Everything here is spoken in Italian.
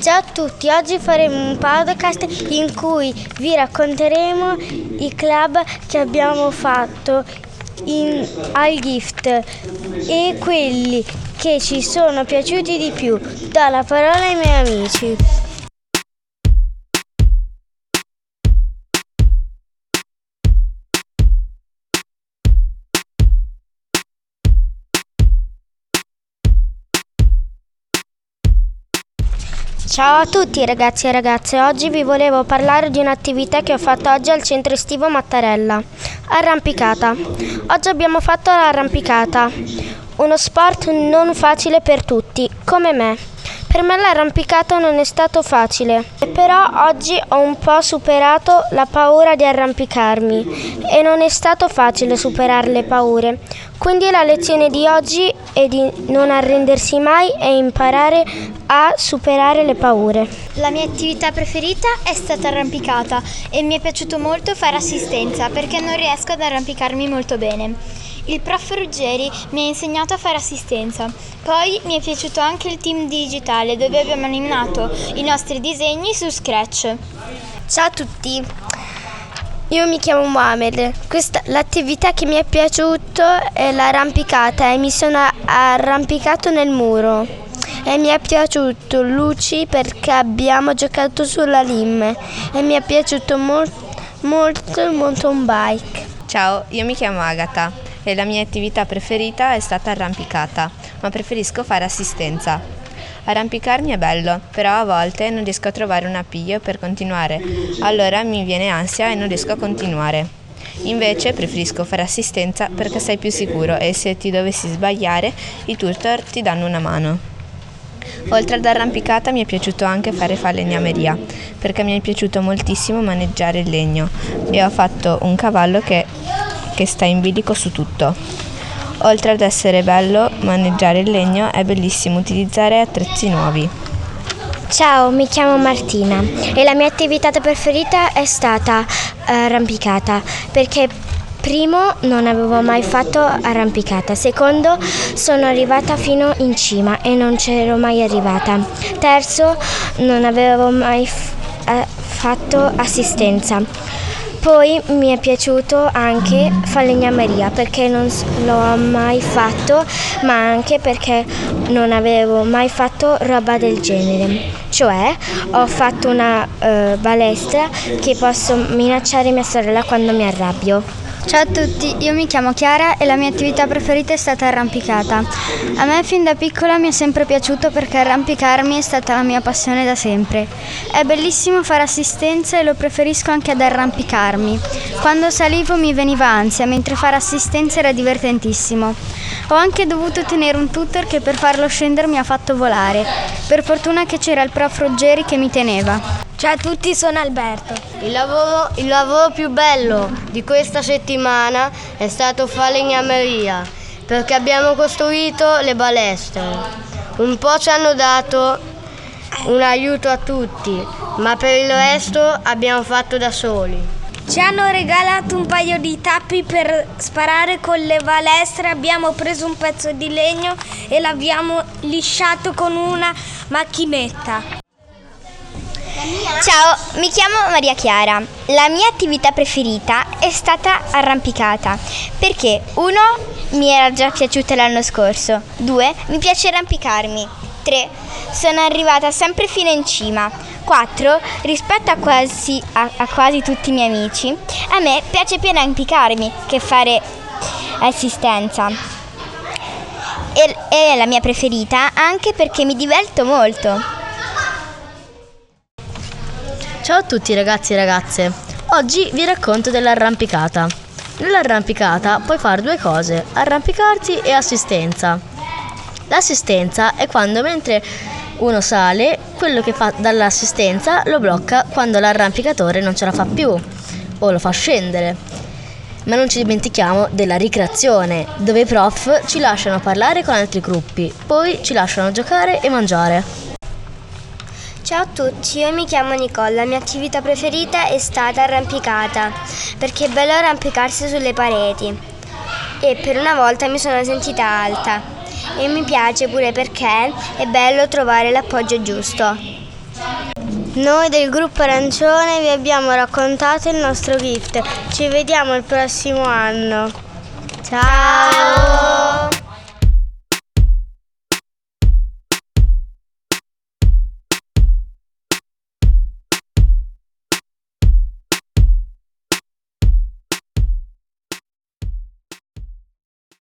Ciao a tutti, oggi faremo un podcast in cui vi racconteremo i club che abbiamo fatto in, al gift e quelli che ci sono piaciuti di più. Do la parola ai miei amici. Ciao a tutti ragazzi e ragazze, oggi vi volevo parlare di un'attività che ho fatto oggi al centro estivo Mattarella, arrampicata. Oggi abbiamo fatto l'arrampicata, uno sport non facile per tutti, come me. Per me l'arrampicata non è stato facile, però oggi ho un po' superato la paura di arrampicarmi e non è stato facile superare le paure. Quindi la lezione di oggi è di non arrendersi mai e imparare a superare le paure. La mia attività preferita è stata arrampicata e mi è piaciuto molto fare assistenza perché non riesco ad arrampicarmi molto bene. Il prof Ruggeri mi ha insegnato a fare assistenza. Poi mi è piaciuto anche il team digitale dove abbiamo animato i nostri disegni su Scratch. Ciao a tutti. Io mi chiamo Mohamed. Questa, l'attività che mi è piaciuta è l'arrampicata e mi sono arrampicato nel muro. E mi è piaciuto Luci perché abbiamo giocato sulla Lim e mi è piaciuto molto, molto il mountain bike. Ciao, io mi chiamo Agata e la mia attività preferita è stata arrampicata, ma preferisco fare assistenza. Arrampicarmi è bello, però a volte non riesco a trovare un appiglio per continuare, allora mi viene ansia e non riesco a continuare. Invece preferisco fare assistenza perché sei più sicuro e se ti dovessi sbagliare i tutor ti danno una mano. Oltre ad arrampicata mi è piaciuto anche fare falegnameria, perché mi è piaciuto moltissimo maneggiare il legno e ho fatto un cavallo che che sta in bilico su tutto. Oltre ad essere bello maneggiare il legno, è bellissimo utilizzare attrezzi nuovi. Ciao, mi chiamo Martina e la mia attività preferita è stata eh, arrampicata perché primo non avevo mai fatto arrampicata, secondo sono arrivata fino in cima e non c'ero mai arrivata, terzo non avevo mai f- eh, fatto assistenza. Poi mi è piaciuto anche falegnameria perché non l'ho mai fatto, ma anche perché non avevo mai fatto roba del genere. Cioè ho fatto una uh, balestra che posso minacciare mia sorella quando mi arrabbio. Ciao a tutti, io mi chiamo Chiara e la mia attività preferita è stata arrampicata. A me fin da piccola mi è sempre piaciuto perché arrampicarmi è stata la mia passione da sempre. È bellissimo fare assistenza e lo preferisco anche ad arrampicarmi. Quando salivo mi veniva ansia, mentre fare assistenza era divertentissimo. Ho anche dovuto tenere un tutor che per farlo scendere mi ha fatto volare. Per fortuna che c'era il prof Ruggeri che mi teneva. Ciao a tutti, sono Alberto. Il lavoro, il lavoro, più bello di questa settimana è stato falegnameria, perché abbiamo costruito le balestre. Un po' ci hanno dato un aiuto a tutti, ma per il resto abbiamo fatto da soli. Ci hanno regalato un paio di tappi per sparare con le balestre, abbiamo preso un pezzo di legno e l'abbiamo lisciato con una macchinetta. Ciao, mi chiamo Maria Chiara. La mia attività preferita è stata arrampicata perché uno mi era già piaciuta l'anno scorso, due mi piace arrampicarmi, tre sono arrivata sempre fino in cima, quattro rispetto a quasi, a, a quasi tutti i miei amici, a me piace più arrampicarmi che fare assistenza. E, è la mia preferita anche perché mi diverto molto. Ciao a tutti ragazzi e ragazze, oggi vi racconto dell'arrampicata. Nell'arrampicata puoi fare due cose, arrampicarti e assistenza. L'assistenza è quando mentre uno sale, quello che fa dall'assistenza lo blocca quando l'arrampicatore non ce la fa più o lo fa scendere. Ma non ci dimentichiamo della ricreazione, dove i prof ci lasciano parlare con altri gruppi, poi ci lasciano giocare e mangiare. Ciao a tutti, io mi chiamo Nicole, la mia attività preferita è stata arrampicata, perché è bello arrampicarsi sulle pareti e per una volta mi sono sentita alta e mi piace pure perché è bello trovare l'appoggio giusto. Noi del gruppo Arancione vi abbiamo raccontato il nostro gift. Ci vediamo il prossimo anno. Ciao!